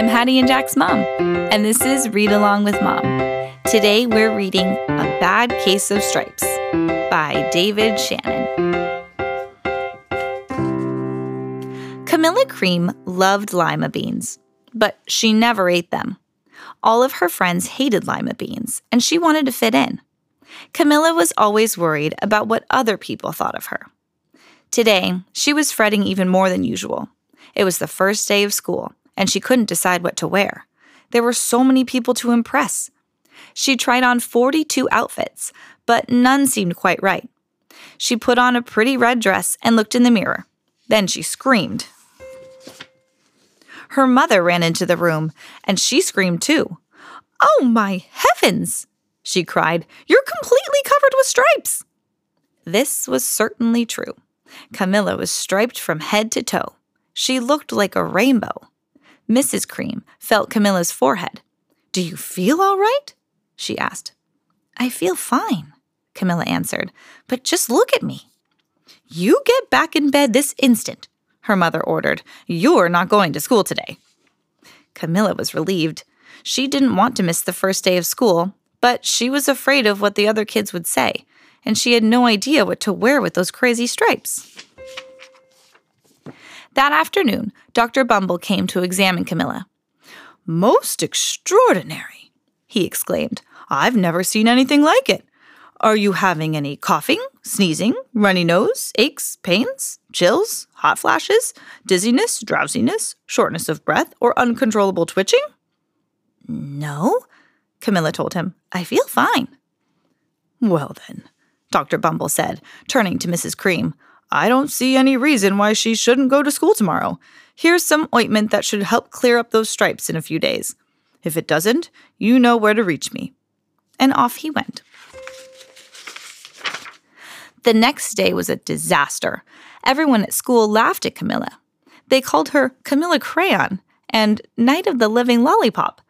I'm Hattie and Jack's mom, and this is Read Along with Mom. Today we're reading A Bad Case of Stripes by David Shannon. Camilla Cream loved lima beans, but she never ate them. All of her friends hated lima beans, and she wanted to fit in. Camilla was always worried about what other people thought of her. Today, she was fretting even more than usual. It was the first day of school, and she couldn't decide what to wear. There were so many people to impress. She tried on 42 outfits, but none seemed quite right. She put on a pretty red dress and looked in the mirror. Then she screamed. Her mother ran into the room, and she screamed too. Oh my heavens! she cried. You're completely covered with stripes! This was certainly true. Camilla was striped from head to toe. She looked like a rainbow. Mrs. Cream felt Camilla's forehead. Do you feel all right? she asked. I feel fine, Camilla answered, but just look at me. You get back in bed this instant, her mother ordered. You're not going to school today. Camilla was relieved. She didn't want to miss the first day of school, but she was afraid of what the other kids would say, and she had no idea what to wear with those crazy stripes. That afternoon, Dr. Bumble came to examine Camilla. Most extraordinary, he exclaimed. I've never seen anything like it. Are you having any coughing, sneezing, runny nose, aches, pains, chills, hot flashes, dizziness, drowsiness, shortness of breath, or uncontrollable twitching? No, Camilla told him. I feel fine. Well, then, Dr. Bumble said, turning to Mrs. Cream, I don't see any reason why she shouldn't go to school tomorrow. Here's some ointment that should help clear up those stripes in a few days. If it doesn't, you know where to reach me. And off he went. The next day was a disaster. Everyone at school laughed at Camilla. They called her Camilla Crayon and Night of the Living Lollipop.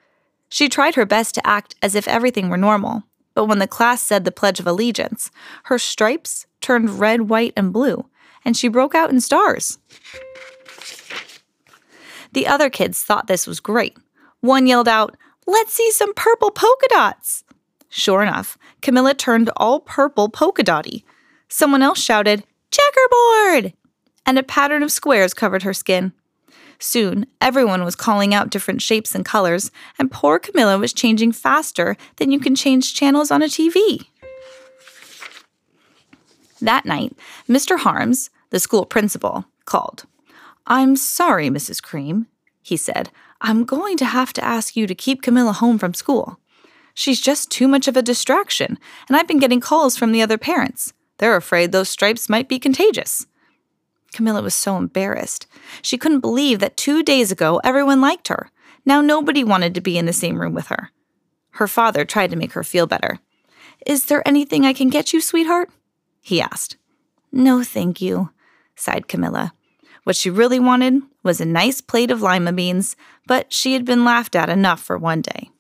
She tried her best to act as if everything were normal, but when the class said the Pledge of Allegiance, her stripes turned red, white, and blue, and she broke out in stars. The other kids thought this was great. One yelled out, Let's see some purple polka dots! Sure enough, Camilla turned all purple polka dotty. Someone else shouted, Checkerboard! And a pattern of squares covered her skin. Soon, everyone was calling out different shapes and colors, and poor Camilla was changing faster than you can change channels on a TV. That night, Mr. Harms, the school principal, called. I'm sorry, Mrs. Cream, he said. I'm going to have to ask you to keep Camilla home from school. She's just too much of a distraction, and I've been getting calls from the other parents. They're afraid those stripes might be contagious. Camilla was so embarrassed. She couldn't believe that two days ago everyone liked her. Now nobody wanted to be in the same room with her. Her father tried to make her feel better. Is there anything I can get you, sweetheart? He asked. No, thank you, sighed Camilla. What she really wanted was a nice plate of lima beans, but she had been laughed at enough for one day.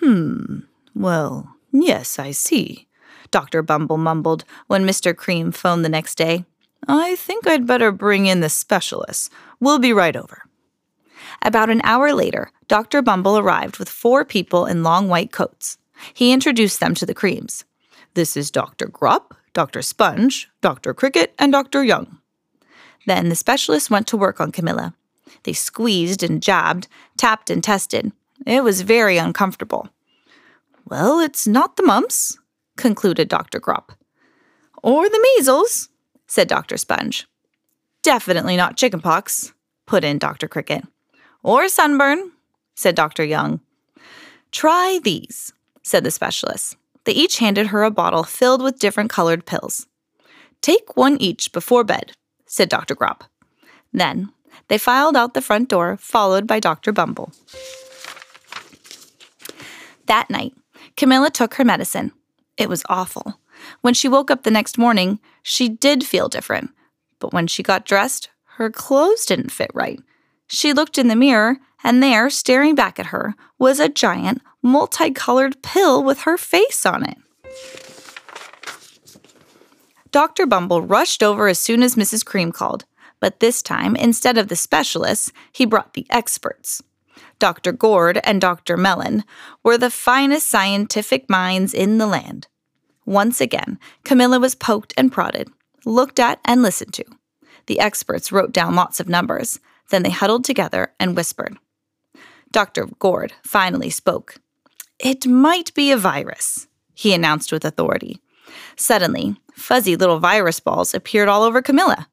Hmm, well, yes, I see, Dr. Bumble mumbled when Mr. Cream phoned the next day. I think I'd better bring in the specialist. We'll be right over. About an hour later, Dr. Bumble arrived with four people in long white coats. He introduced them to the creams. This is Dr. Grupp, Dr. Sponge, Dr. Cricket, and Dr. Young. Then the specialists went to work on Camilla. They squeezed and jabbed, tapped and tested. It was very uncomfortable. Well, it's not the mumps, concluded Dr. Grupp. Or the measles, said Dr. Sponge. Definitely not chickenpox, put in Dr. Cricket. Or sunburn, said Dr. Young. Try these, said the specialist. They each handed her a bottle filled with different colored pills. Take one each before bed, said Dr. Grupp. Then they filed out the front door, followed by Dr. Bumble. That night, Camilla took her medicine. It was awful. When she woke up the next morning, she did feel different. But when she got dressed, her clothes didn't fit right. She looked in the mirror, and there, staring back at her, was a giant, multicolored pill with her face on it. Dr. Bumble rushed over as soon as Mrs. Cream called. But this time, instead of the specialists, he brought the experts. Dr. Gord and Dr. Mellon were the finest scientific minds in the land. Once again, Camilla was poked and prodded, looked at and listened to. The experts wrote down lots of numbers. Then they huddled together and whispered. Dr. Gord finally spoke. It might be a virus, he announced with authority. Suddenly, fuzzy little virus balls appeared all over Camilla.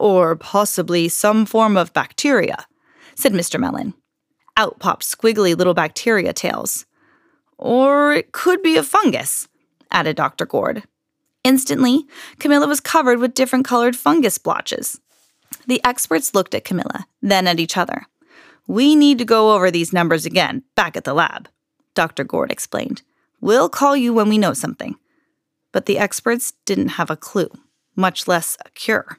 Or possibly some form of bacteria, said Mr. Mellon. Out popped squiggly little bacteria tails. Or it could be a fungus, added Dr. Gord. Instantly, Camilla was covered with different colored fungus blotches. The experts looked at Camilla, then at each other. We need to go over these numbers again, back at the lab, Dr. Gord explained. We'll call you when we know something. But the experts didn't have a clue, much less a cure.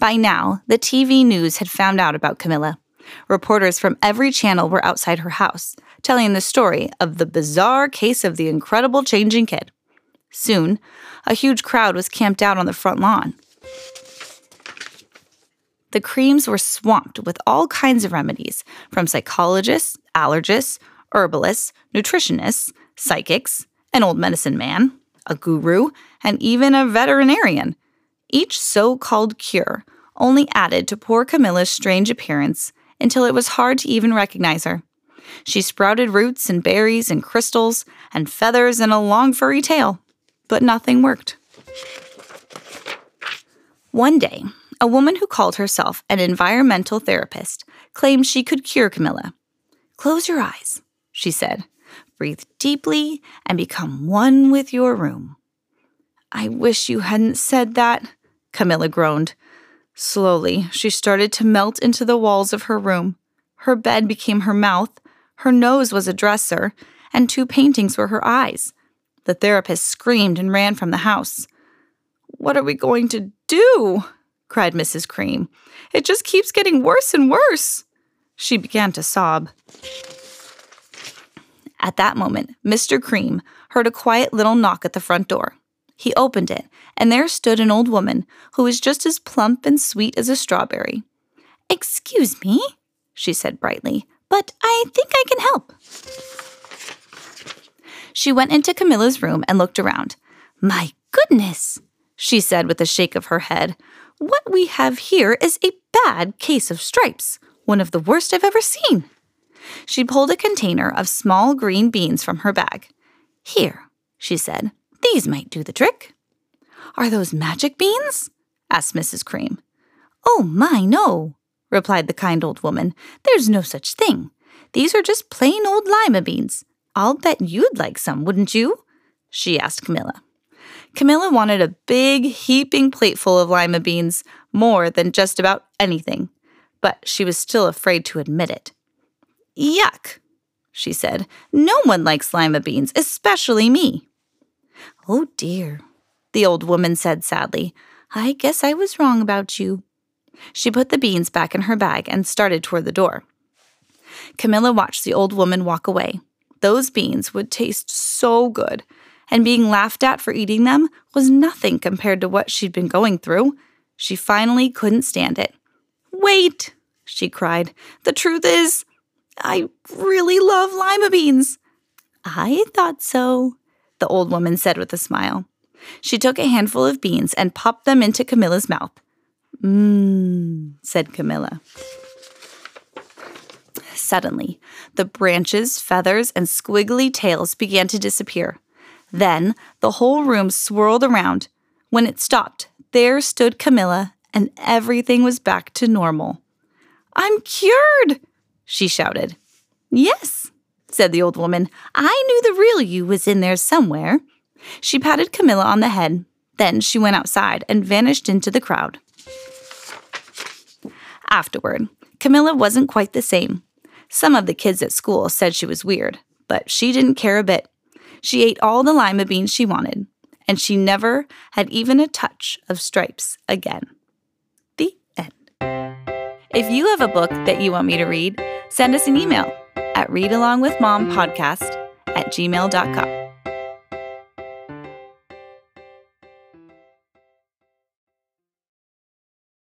By now, the TV news had found out about Camilla. Reporters from every channel were outside her house, telling the story of the bizarre case of the incredible changing kid. Soon, a huge crowd was camped out on the front lawn. The creams were swamped with all kinds of remedies from psychologists, allergists, herbalists, nutritionists, psychics, an old medicine man, a guru, and even a veterinarian. Each so called cure only added to poor Camilla's strange appearance until it was hard to even recognize her. She sprouted roots and berries and crystals and feathers and a long furry tail, but nothing worked. One day, a woman who called herself an environmental therapist claimed she could cure Camilla. Close your eyes, she said. Breathe deeply and become one with your room. I wish you hadn't said that, Camilla groaned. Slowly, she started to melt into the walls of her room. Her bed became her mouth, her nose was a dresser, and two paintings were her eyes. The therapist screamed and ran from the house. What are we going to do? Cried Mrs. Cream. It just keeps getting worse and worse. She began to sob. At that moment, Mr. Cream heard a quiet little knock at the front door. He opened it, and there stood an old woman who was just as plump and sweet as a strawberry. Excuse me, she said brightly, but I think I can help. She went into Camilla's room and looked around. My goodness, she said with a shake of her head. What we have here is a bad case of stripes, one of the worst I've ever seen. She pulled a container of small green beans from her bag. Here, she said, these might do the trick. Are those magic beans? asked Mrs. Cream. Oh, my, no, replied the kind old woman. There's no such thing. These are just plain old lima beans. I'll bet you'd like some, wouldn't you? she asked Camilla. Camilla wanted a big, heaping plateful of lima beans, more than just about anything, but she was still afraid to admit it. Yuck, she said. No one likes lima beans, especially me. Oh dear, the old woman said sadly. I guess I was wrong about you. She put the beans back in her bag and started toward the door. Camilla watched the old woman walk away. Those beans would taste so good, and being laughed at for eating them was nothing compared to what she'd been going through. She finally couldn't stand it. Wait, she cried. The truth is, I really love lima beans. I thought so, the old woman said with a smile. She took a handful of beans and popped them into Camilla's mouth. Mmm, said Camilla. Suddenly, the branches, feathers, and squiggly tails began to disappear. Then the whole room swirled around. When it stopped, there stood Camilla, and everything was back to normal. I'm cured, she shouted. Yes, said the old woman. I knew the real you was in there somewhere. She patted Camilla on the head. Then she went outside and vanished into the crowd. Afterward, Camilla wasn't quite the same. Some of the kids at school said she was weird, but she didn't care a bit. She ate all the lima beans she wanted, and she never had even a touch of stripes again. The end. If you have a book that you want me to read, send us an email at readalongwithmompodcast at gmail.com.